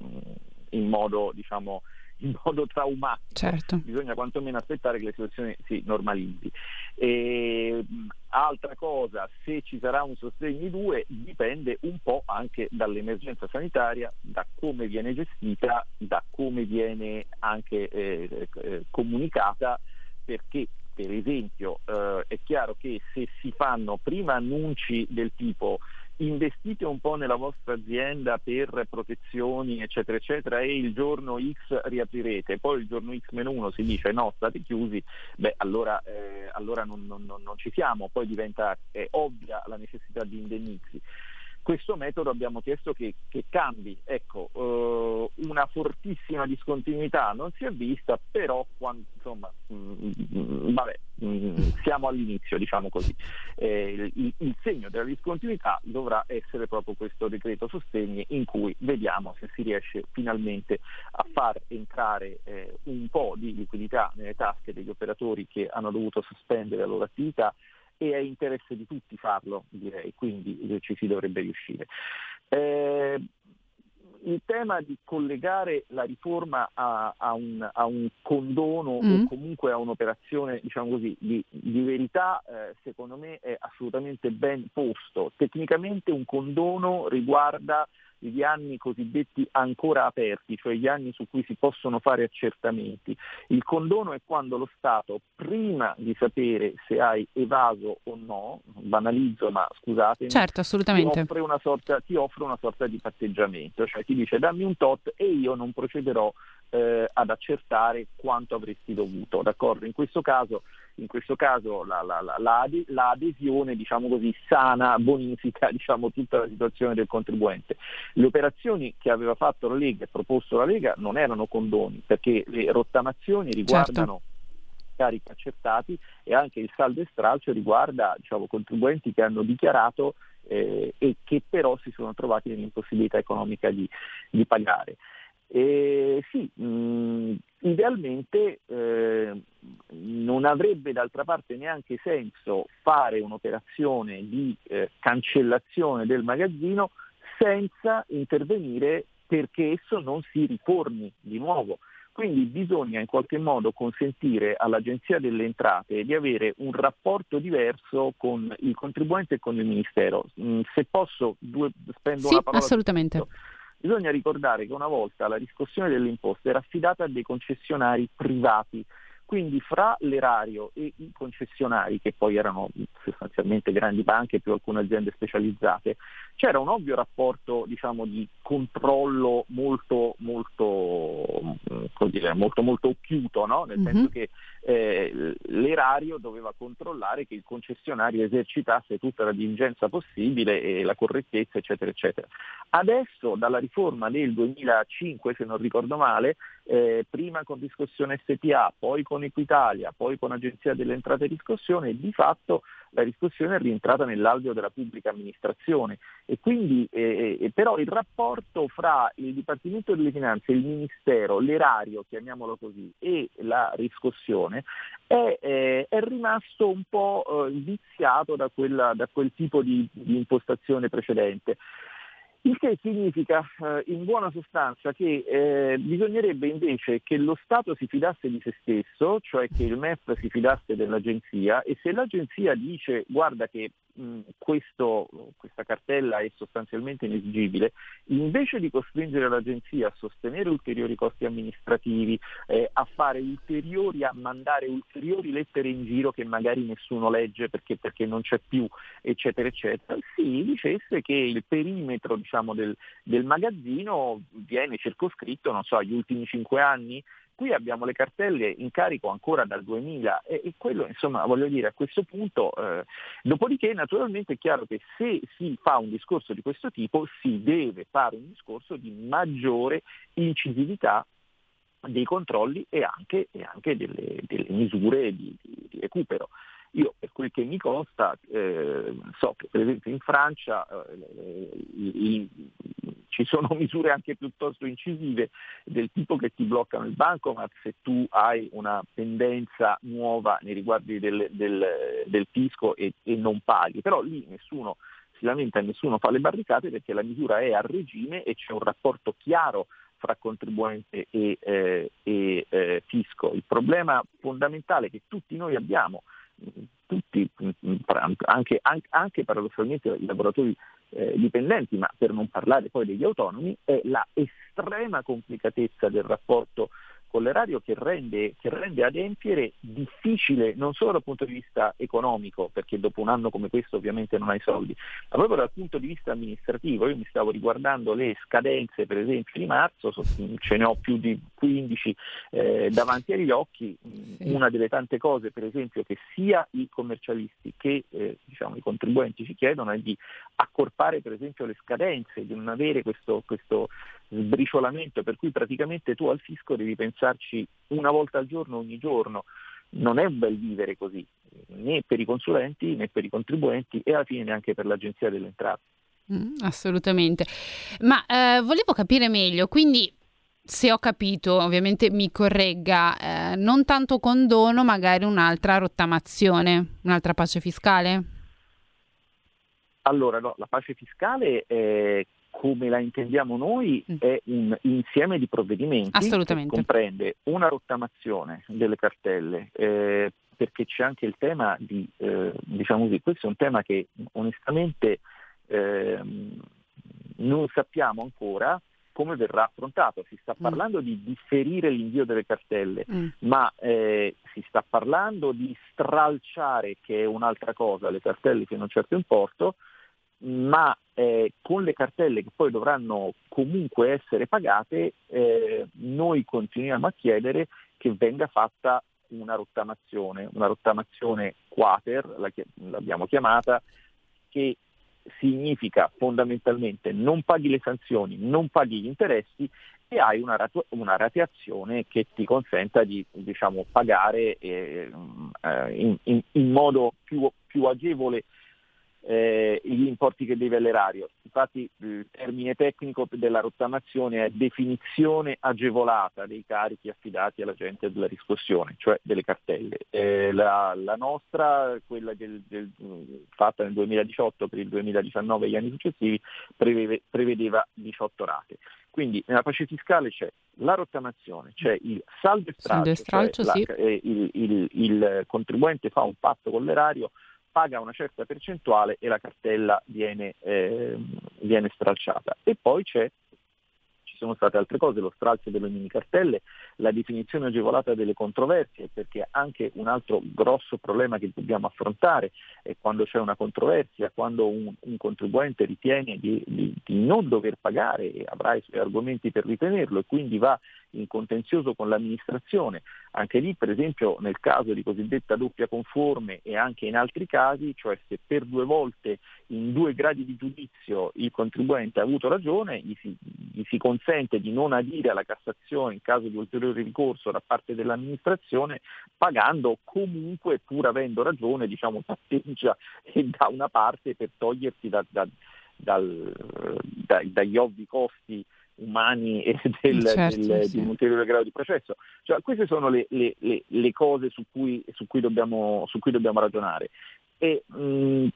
in modo diciamo, in modo traumatico. Certo. Bisogna quantomeno aspettare che la situazione si normalizzi. E, altra cosa, se ci sarà un sostegno 2 dipende un po' anche dall'emergenza sanitaria, da come viene gestita, da come viene anche eh, eh, comunicata, perché per esempio eh, è chiaro che se si fanno prima annunci del tipo investite un po' nella vostra azienda per protezioni eccetera eccetera e il giorno X riaprirete, poi il giorno X meno uno si dice no state chiusi, beh allora, eh, allora non, non, non, ci siamo, poi diventa eh, ovvia la necessità di indennizi questo metodo abbiamo chiesto che, che cambi. Ecco, eh, una fortissima discontinuità non si è vista, però quando, insomma, mh, mm, vabbè, mh, mm, siamo all'inizio, diciamo così. Eh, il, il, segno della discontinuità dovrà essere proprio questo decreto sostegni in cui vediamo se si riesce finalmente a far entrare eh, un po' di liquidità nelle tasche degli operatori che hanno dovuto sospendere la loro attività e è interesse di tutti farlo, direi, quindi ci si dovrebbe riuscire. Eh, il tema di collegare la riforma a, a, un, a un, condono mm. o comunque a un'operazione diciamo così, di, di verità, eh, secondo me è assolutamente ben posto. Tecnicamente un condono riguarda gli anni cosiddetti ancora aperti, cioè gli anni su cui si possono fare accertamenti. Il condono è quando lo Stato, prima di sapere se hai evaso o no, banalizzo ma scusate, certo. Ti, offre una sorta, ti offre una sorta di patteggiamento, cioè ti dice dammi un tot e io non procederò eh, ad accertare quanto avresti dovuto. D'accordo? In questo caso in questo caso la, la, la, l'adesione diciamo così, sana bonifica [LAUGHS] diciamo, tutta la situazione del contribuente. Le operazioni che aveva fatto la Lega e proposto la Lega non erano condoni perché le rottamazioni riguardano certo carichi accertati e anche il saldo e stralcio riguarda diciamo, contribuenti che hanno dichiarato eh, e che però si sono trovati nell'impossibilità economica di, di pagare. E sì, mh, idealmente eh, non avrebbe d'altra parte neanche senso fare un'operazione di eh, cancellazione del magazzino senza intervenire perché esso non si riformi di nuovo. Quindi bisogna in qualche modo consentire all'Agenzia delle Entrate di avere un rapporto diverso con il contribuente e con il Ministero. Mm, se posso, due, spendo sì, una parola. Assolutamente. Bisogna ricordare che una volta la riscossione delle imposte era affidata a dei concessionari privati quindi fra l'erario e i concessionari, che poi erano sostanzialmente grandi banche più alcune aziende specializzate, c'era un ovvio rapporto diciamo, di controllo molto, molto, dire, molto, molto occhiuto, no? nel mm-hmm. senso che eh, l'erario doveva controllare che il concessionario esercitasse tutta la diligenza possibile e la correttezza, eccetera, eccetera. Adesso, dalla riforma del 2005, se non ricordo male, eh, prima con discussione SPA, poi con Equitalia, poi con Agenzia delle Entrate e Riscossione, di fatto la riscossione è rientrata nell'alveo della pubblica amministrazione e quindi eh, eh, però il rapporto fra il Dipartimento delle Finanze, il Ministero, l'erario, chiamiamolo così, e la riscossione è, eh, è rimasto un po' eh, viziato da, quella, da, quel tipo di, di impostazione precedente. Il che significa eh, in buona sostanza che eh, bisognerebbe invece che lo Stato si fidasse di se stesso, cioè che il MEF si fidasse dell'agenzia e se l'agenzia dice guarda che mh, questo, questa cartella è sostanzialmente inesigibile, invece di costringere l'agenzia a sostenere ulteriori costi amministrativi, eh, a fare ulteriori, a mandare ulteriori lettere in giro che magari nessuno legge perché, perché non c'è più, eccetera, eccetera, si dicesse che il perimetro diciamo, del, del magazzino viene circoscritto, non so, agli ultimi cinque anni, Qui abbiamo le cartelle in carico ancora dal 2000 e, e quello insomma voglio dire a questo punto, eh, dopodiché naturalmente è chiaro che se si fa un discorso di questo tipo si deve fare un discorso di maggiore incisività dei controlli e anche, e anche delle, delle, misure di, di, di recupero. Io per quel che mi consta eh, so che per esempio in Francia eh, il, ci sono [LAUGHS] misure anche piuttosto incisive del tipo che ti bloccano il bancomat se tu hai una pendenza nuova nei riguardi del, del, del fisco e, e non paghi, però lì nessuno si lamenta e nessuno fa le barricate perché la misura è a regime e c'è un rapporto chiaro fra contribuente e, eh, e eh, fisco. Il problema fondamentale che tutti noi abbiamo tutti, anche, anche, paradossalmente i lavoratori eh, dipendenti, ma per non parlare poi degli autonomi, è la estrema complicatezza del rapporto con l'erario che rende, che rende adempiere difficile non solo dal punto di vista economico, perché dopo un anno come questo ovviamente non hai soldi, ma proprio dal punto di vista amministrativo. Io mi stavo riguardando le scadenze per esempio di marzo, ce ne ho più di 15 eh, davanti agli occhi, una delle tante cose per esempio che sia i commercialisti che eh, diciamo, i contribuenti ci chiedono è di accorpare per esempio le scadenze, di non avere questo, questo sbriciolamento per cui praticamente tu al fisco devi pensarci una volta al giorno ogni giorno. Non è un bel vivere così, né per i consulenti né per i contribuenti e alla fine neanche per l'Agenzia delle Entrate. Mm, assolutamente. Ma eh, volevo capire meglio, quindi se ho capito, ovviamente mi corregga, eh, non tanto condono, magari un'altra rottamazione, un'altra pace fiscale? Allora, no, la pace fiscale è come la intendiamo noi mm. è un insieme di provvedimenti che comprende una rottamazione delle cartelle, eh, perché c'è anche il tema di, eh, diciamo così, questo è un tema che onestamente eh, non sappiamo ancora come verrà affrontato. Si sta mm. parlando mm. di differire l'invio delle cartelle, mm. ma eh, si sta parlando di stralciare, che è un'altra cosa, le cartelle fino a un certo importo, ma eh, con le cartelle che poi dovranno comunque essere pagate, eh, noi continuiamo a chiedere che venga fatta una rottamazione, una rottamazione quater, la, l'abbiamo chiamata, che significa fondamentalmente non paghi le sanzioni, non paghi gli interessi e hai una, ratu- una rateazione che ti consenta di diciamo, pagare eh, in, in, in, modo più, più agevole eh, gli importi che deve all'erario. Infatti il termine tecnico della rottamazione è definizione agevolata dei carichi affidati alla gente della riscossione, cioè delle cartelle. Eh, la, la, nostra, quella del, del, fatta nel 2018 per il 2019 e gli anni successivi, prevede, prevedeva 18 rate. Quindi nella pace fiscale c'è la rottamazione, c'è il saldo e stralcio, stralcio cioè sì. la, eh, il, il, il contribuente fa un patto con l'erario paga una certa percentuale e la cartella viene, eh, viene stralciata. E poi c'è ci sono state altre cose, lo stralcio delle mini cartelle, la definizione agevolata delle controversie, perché anche un altro grosso problema che dobbiamo affrontare è quando c'è una controversia, quando un, un contribuente ritiene di, di, di, non dover pagare e avrà i suoi argomenti per ritenerlo e quindi va in contenzioso con l'amministrazione. Anche lì, per esempio, nel caso di cosiddetta doppia conforme e anche in altri casi, cioè se per due volte in due gradi di giudizio il contribuente ha avuto ragione, gli si, gli si consente di non adire alla Cassazione in caso di ulteriore ricorso da parte dell'amministrazione, pagando comunque, pur avendo ragione, diciamo, patteggia [LAUGHS] da una parte per togliersi da, da, dal, da, dagli ovvi costi umani e del, [LAUGHS] certo, del, sì. di un ulteriore grado di processo. Cioè, queste sono le, le, le, le cose su cui, su, cui dobbiamo, su cui, dobbiamo, ragionare. E, mh,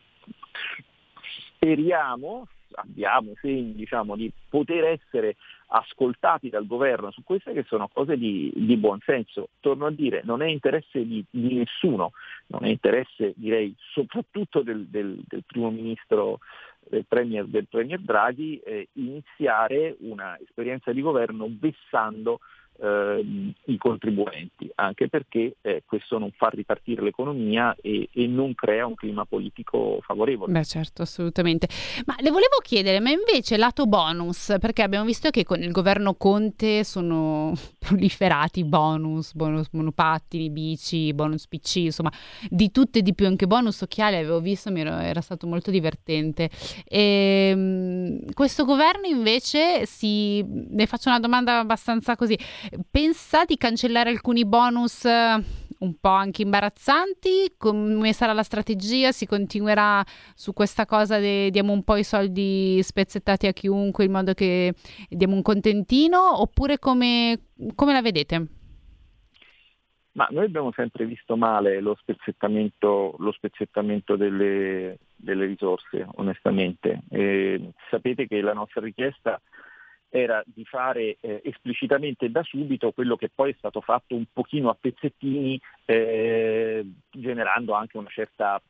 speriamo, abbiamo segni diciamo, di poter essere ascoltati dal governo su queste che sono cose di, di buon senso. Torno a dire, non è interesse di, di nessuno, non è interesse direi soprattutto del, del, del primo ministro del premier, del premier Draghi eh, iniziare una esperienza di governo vessando eh, i contribuenti, anche perché eh, questo non fa ripartire l'economia e, e, non crea un clima politico favorevole. Beh certo, assolutamente. Ma le volevo chiedere, ma invece lato bonus, perché abbiamo visto che con il governo Conte sono [LAUGHS] proliferati bonus, bonus monopattini, bici, bonus PC, insomma di tutto e di più, anche bonus occhiali avevo visto, ero, era stato molto divertente. E, ehm, questo governo invece si, ne faccio una domanda abbastanza così, pensa di cancellare alcuni bonus eh, un po' anche imbarazzanti? Come sarà la strategia? Si continuerà su questa cosa di diamo un po' i soldi spezzettati a chiunque in modo che diamo un contentino? Oppure come, come la vedete? Ma noi abbiamo sempre visto male lo spezzettamento, lo spezzettamento delle, delle, risorse, onestamente. E sapete che la nostra richiesta era di fare eh, esplicitamente da subito quello che poi è stato fatto un pochino a pezzettini, eh, generando anche una certa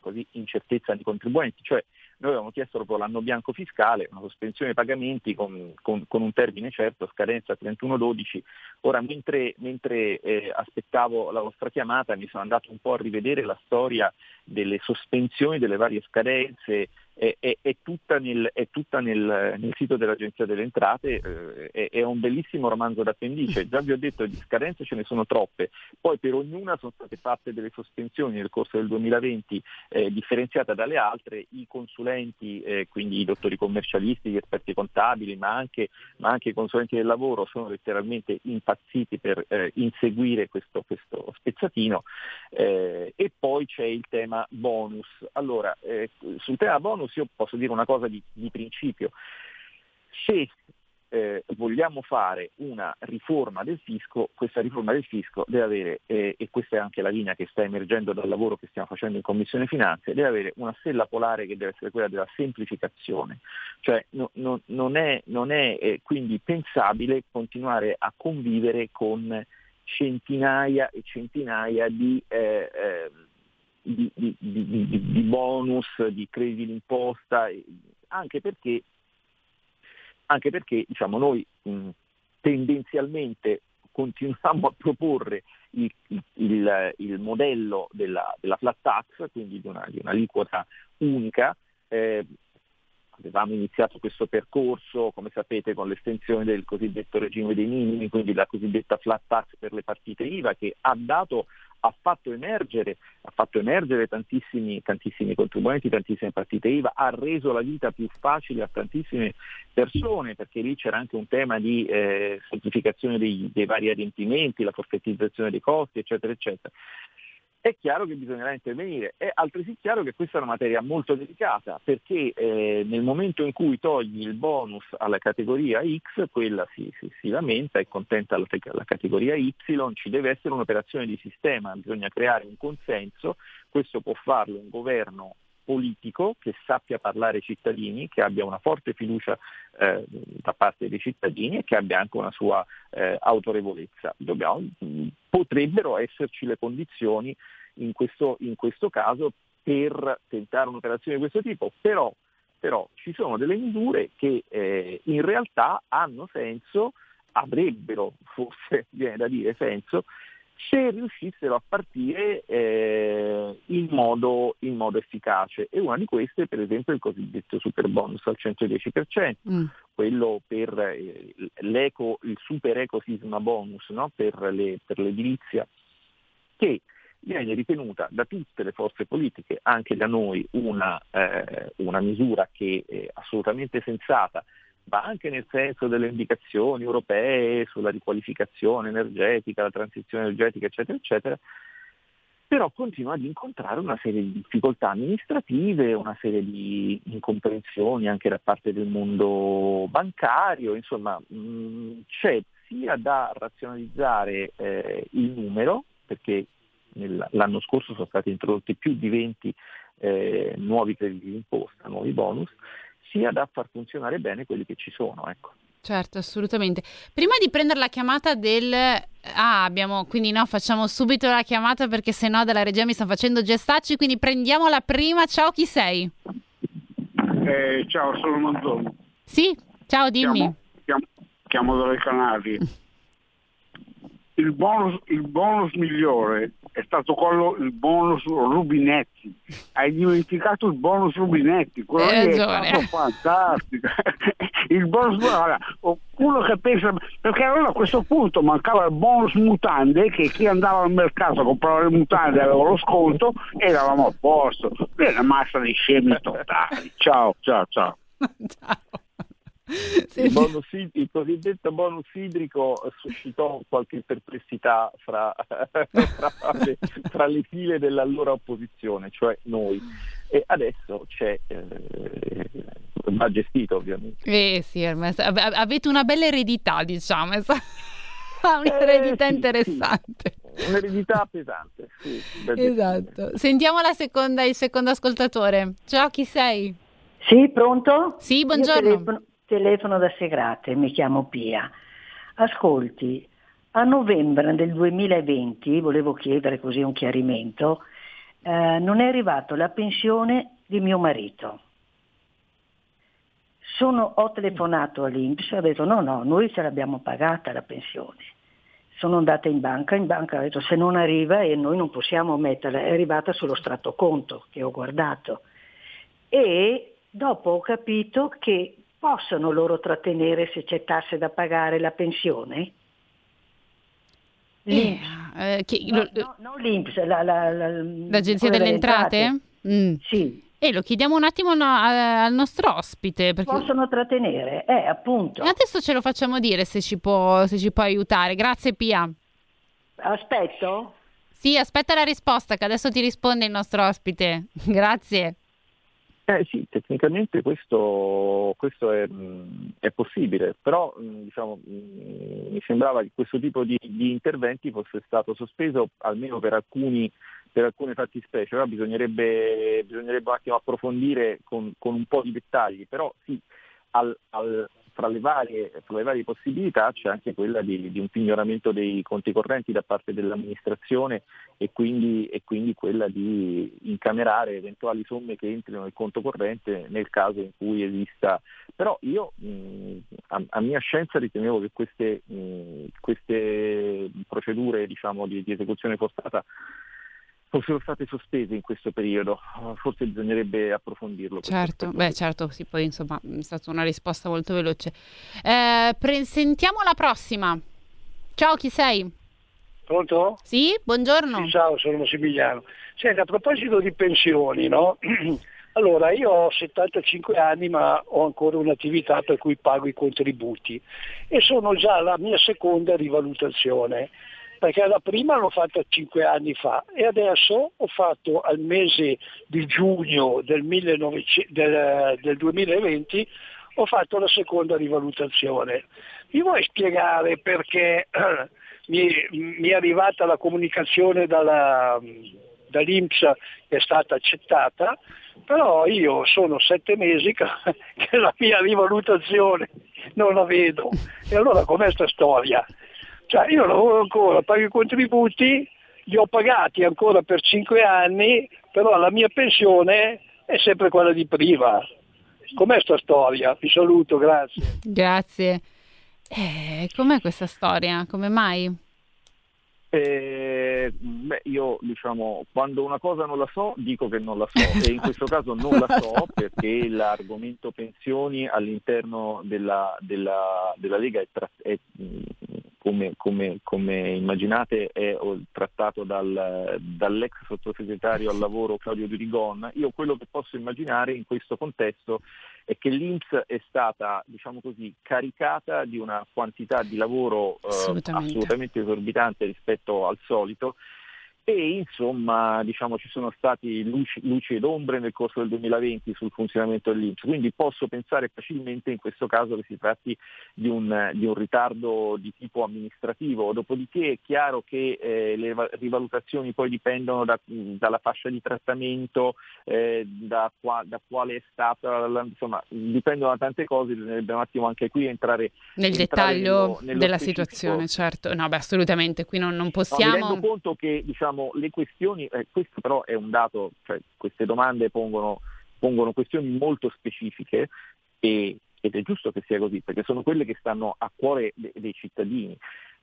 così, incertezza nei contribuenti, cioè noi avevamo chiesto proprio l'anno bianco fiscale, una sospensione dei pagamenti con, con, con un termine certo, scadenza 31-12. Ora, mentre, mentre eh, aspettavo la vostra chiamata, mi sono andato un po' a rivedere la storia delle sospensioni delle varie scadenze, è, è, tutta, nel, è tutta nel, nel, sito dell'Agenzia delle Entrate, eh, è, un bellissimo romanzo d'appendice, già vi ho detto di scadenze ce ne sono troppe, poi per ognuna sono state fatte delle sospensioni nel corso del 2020 eh, differenziate dalle altre, i consulenti, eh, quindi i dottori commercialisti, gli esperti contabili, ma anche, ma anche, i consulenti del lavoro sono letteralmente impazziti per eh, inseguire questo, questo spezzatino. Eh, e poi c'è il tema bonus. Allora, eh, sul tema bonus io posso dire una cosa di, di principio. Se eh, vogliamo fare una riforma del fisco, questa riforma del fisco deve avere, eh, e questa è anche la linea che sta emergendo dal lavoro che stiamo facendo in Commissione Finanze, deve avere una stella polare che deve essere quella della semplificazione. Cioè no, no, non è, non è eh, quindi pensabile continuare a convivere con centinaia e centinaia di eh, eh, di, di, di, di bonus, di crediti d'imposta, anche perché, anche perché diciamo, noi mh, tendenzialmente continuiamo a proporre il, il, il modello della, della, flat tax, quindi di, una, di un'aliquota unica. Eh, avevamo iniziato questo percorso, come sapete, con l'estensione del cosiddetto regime dei minimi, quindi la cosiddetta flat tax per le partite IVA, che ha dato ha fatto emergere, ha fatto emergere tantissimi, tantissimi, contribuenti, tantissime partite IVA, ha reso la vita più facile a tantissime persone, perché lì c'era anche un tema di eh, semplificazione dei, dei vari adempimenti, la forfettizzazione dei costi, eccetera, eccetera. È chiaro che bisognerà intervenire. È altresì chiaro che questa è una materia molto delicata perché eh, nel momento in cui togli il bonus alla categoria X, quella si, si, si lamenta e contenta la, la, categoria Y, ci deve essere un'operazione di sistema, bisogna creare un consenso, questo può farlo un governo politico che sappia parlare ai cittadini, che abbia una forte fiducia eh, da parte dei cittadini e che abbia anche una sua eh, autorevolezza. Dobbiamo, potrebbero esserci le condizioni in questo, in questo caso per tentare un'operazione di questo tipo, però, però ci sono delle misure che eh, in realtà hanno senso, avrebbero forse, [LAUGHS] viene da dire, senso, se riuscissero a partire eh, in, modo, in, modo, efficace. E una di queste per esempio è il cosiddetto super bonus al 110%, mm. quello per eh, il super ecosisma bonus no? per, le, per l'edilizia, che viene ritenuta da tutte le forze politiche, anche da noi, una, eh, una misura che è assolutamente sensata va anche nel senso delle indicazioni europee sulla riqualificazione energetica, la transizione energetica, eccetera, eccetera, però continua ad incontrare una serie di difficoltà amministrative, una serie di incomprensioni anche da parte del mondo bancario, insomma mh, c'è sia da razionalizzare eh, il numero, perché l'anno scorso sono stati introdotti più di 20 eh, nuovi crediti d'imposta, nuovi bonus, sia da far funzionare bene quelli che ci sono. Ecco. Certo, assolutamente. Prima di prendere la chiamata del... Ah, abbiamo... Quindi no, facciamo subito la chiamata perché se no dalla regia mi stanno facendo gestacci, quindi prendiamo la prima. Ciao, chi sei? Eh, ciao, sono Manzoni. Sì, ciao, dimmi. Chiamo, chiamo, chiamo dalle Canarie [LAUGHS] il bonus, il bonus migliore è stato quello, il bonus Rubinetti. Hai dimenticato il bonus Rubinetti, quello eh, è stato fantastico. [LAUGHS] il bonus, allora, uno che pensa, perché allora a questo punto mancava il bonus mutande, che chi andava al mercato a comprare le mutande aveva lo sconto e eravamo a posto. È una massa di scemi totali. Ciao, ciao, ciao. [LAUGHS] ciao. Il, bonus, il, cosiddetto bonus idrico suscitò qualche perplessità fra, [LAUGHS] fra, le, fra, le, file dell'allora opposizione, cioè noi. E adesso c'è, eh, va gestito ovviamente. Eh sì, avete una bella eredità, diciamo, [LAUGHS] un'eredità eh, sì, interessante. Sì. Un'eredità pesante, sì. Esatto. Sentiamo la seconda, il secondo ascoltatore. Ciao, chi sei? Sì, pronto? Sì, buongiorno telefono da Segrate, mi chiamo Pia. Ascolti, a novembre del 2020, volevo chiedere così un chiarimento, eh, non è arrivata la pensione di mio marito. Sono, ho telefonato all'Inps e ho detto no, no, noi ce l'abbiamo pagata la pensione. Sono andata in banca, in banca ha detto se non arriva e noi non possiamo metterla, è arrivata sullo strato conto che ho guardato. E dopo ho capito che possono loro trattenere se c'è tasse da pagare la pensione? L'Inps. Eh, che, no, no, non l'Inps, la, la, la, l'Agenzia delle, Entrate? entrate? Mm. Sì. E lo chiediamo un attimo no, al nostro ospite. Perché... Possono trattenere, eh, appunto. E adesso ce lo facciamo dire se ci può, se ci può aiutare. Grazie Pia. Aspetto? Sì, aspetta la risposta che adesso ti risponde il nostro ospite. [LAUGHS] Grazie. Eh sì, tecnicamente questo, questo è, è, possibile, però diciamo, mi sembrava che questo tipo di, di, interventi fosse stato sospeso almeno per, alcuni, per alcune fattispecie. Ora bisognerebbe, bisognerebbe un attimo approfondire con, con un po' di dettagli, però sì, al, al, fra le, varie, fra le varie, possibilità c'è anche quella di, di, un pignoramento dei conti correnti da parte dell'amministrazione e quindi, e quindi, quella di incamerare eventuali somme che entrino nel conto corrente nel caso in cui esista. Però io mh, a, a, mia scienza ritenevo che queste, mh, queste procedure diciamo, di, di esecuzione forzata fossero state sospese in questo periodo, forse bisognerebbe approfondirlo. Certo, beh certo, sì, poi insomma è stata una risposta molto veloce. Eh, pre- sentiamo la prossima. Ciao, chi sei? Pronto? Sì, buongiorno. Sì, ciao, sono Massimiliano. Senti, a proposito di pensioni, no? [CLEARS THROAT] Allora, io ho 75 anni ma ho ancora un'attività per cui pago i contributi e sono già alla mia seconda rivalutazione perché la prima l'ho fatta cinque anni fa e adesso ho fatto al mese di giugno del, 1900, del, del 2020 ho fatto la seconda rivalutazione. Mi vuoi spiegare perché [CLEARS THROAT] mi, mi, è arrivata la comunicazione dalla, dall'Inps che è stata accettata, però io sono sette mesi che, [LAUGHS] che la mia rivalutazione non la vedo. E allora com'è sta storia? Cioè io lavoro ancora, pago i contributi, li ho pagati ancora per cinque anni, però la mia pensione è sempre quella di prima. Com'è sta storia? Vi saluto, grazie. Grazie. Eh, com'è questa storia? Come mai? Eh, beh, io diciamo, quando una cosa non la so, dico che non la so e in questo [LAUGHS] caso non la so perché l'argomento pensioni all'interno della, della, della Lega è, tra- è come, come, come, immaginate è trattato dal, dall'ex sottosegretario al lavoro Claudio Durigon. Io quello che posso immaginare in questo contesto è che l'Inps è stata, diciamo così, caricata di una quantità di lavoro eh, assolutamente. assolutamente esorbitante rispetto al solito e insomma diciamo, ci sono stati luci, luci, ed ombre nel corso del 2020 sul funzionamento dell'Inps, quindi posso pensare facilmente in questo caso che si tratti di un, di un ritardo di tipo amministrativo, dopodiché è chiaro che eh, le rivalutazioni poi dipendono da, dalla fascia di trattamento, eh, da, qua, da, quale è stata, insomma dipendono da tante cose, bisognerebbe un attimo anche qui entrare nel entrare dettaglio nello, nello della specifico. situazione, certo, no beh assolutamente. Qui non, non possiamo... No, mi rendo conto che diciamo diciamo, le questioni, eh, questo però è un dato, cioè, queste domande pongono, pongono questioni molto specifiche e, ed è giusto che sia così, perché sono quelle che stanno a cuore de- dei cittadini.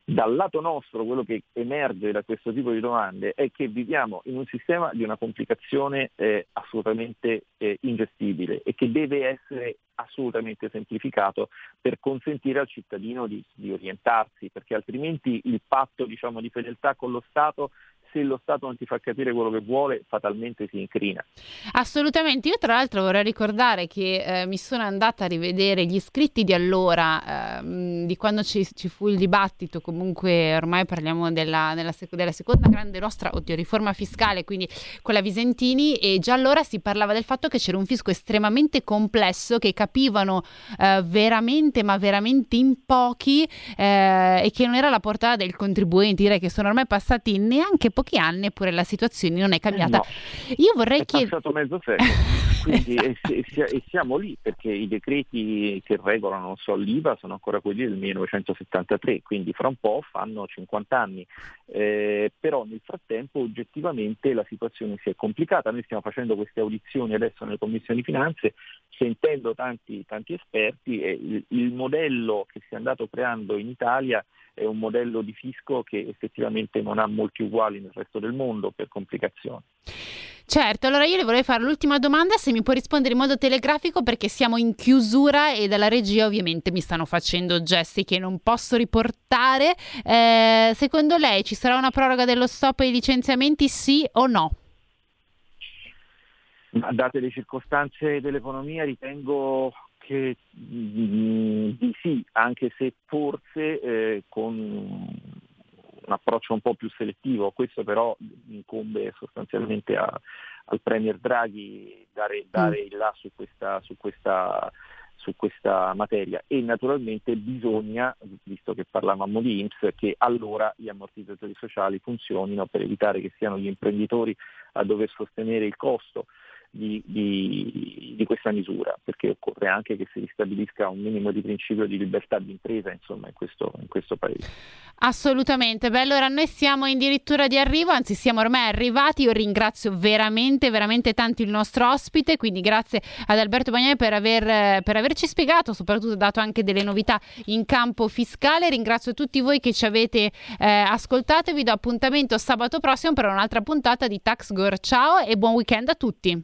Dal lato nostro quello che emerge da questo tipo di domande è che viviamo in un sistema di una complicazione eh, assolutamente eh, ingestibile e che deve essere assolutamente semplificato per consentire al cittadino di, di orientarsi, perché altrimenti il patto diciamo, di fedeltà con lo Stato se lo Stato non ti fa capire quello che vuole, fatalmente si incrina. Assolutamente, io tra l'altro vorrei ricordare che eh, mi sono andata a rivedere gli scritti di allora, eh, di quando ci, ci, fu il dibattito, comunque ormai parliamo della, della, della, seconda grande nostra oddio, riforma fiscale, quindi quella Visentini, e già allora si parlava del fatto che c'era un fisco estremamente complesso che capivano eh, veramente, ma veramente in pochi eh, e che non era la portata del contribuente, direi che sono ormai passati neanche pochi pochi anni eppure la situazione non è cambiata. No, Io vorrei chiedere... È passato mezzo secolo, [LAUGHS] quindi e, e, siamo lì perché i decreti che regolano so, l'IVA sono ancora quelli del 1973, quindi fra un po' fanno 50 anni. Eh, però nel frattempo oggettivamente la situazione si è complicata, noi stiamo facendo queste audizioni adesso nelle commissioni finanze, sentendo tanti, tanti esperti e il, il modello che si è andato creando in Italia è un modello di fisco che effettivamente non ha molti uguali nel resto del mondo per complicazioni. Certo, allora io le vorrei fare l'ultima domanda, se mi può rispondere in modo telegrafico perché siamo in chiusura e dalla regia ovviamente mi stanno facendo gesti che non posso riportare. Eh, secondo lei ci sarà una proroga dello stop ai licenziamenti sì o no? Date le circostanze dell'economia ritengo che mm, di sì, anche se forse eh, con un approccio un po' più selettivo, questo però incombe sostanzialmente a, al Premier Draghi dare, dare il là su questa, su, questa, su questa, materia. E naturalmente bisogna, visto che parlavamo di INPS, che allora gli ammortizzatori sociali funzionino per evitare che siano gli imprenditori a dover sostenere il costo di, di, di, questa misura, perché occorre anche che si ristabilisca un minimo di principio di libertà di impresa insomma, in, questo, in questo Paese. Assolutamente, beh allora noi siamo addirittura di arrivo, anzi siamo ormai arrivati, io ringrazio veramente, veramente tanto il nostro ospite, quindi grazie ad Alberto Bagnai per, aver, per averci spiegato, soprattutto dato anche delle novità in campo fiscale, ringrazio tutti voi che ci avete eh, ascoltato vi do appuntamento sabato prossimo per un'altra puntata di Tax Girl, ciao e buon weekend a tutti!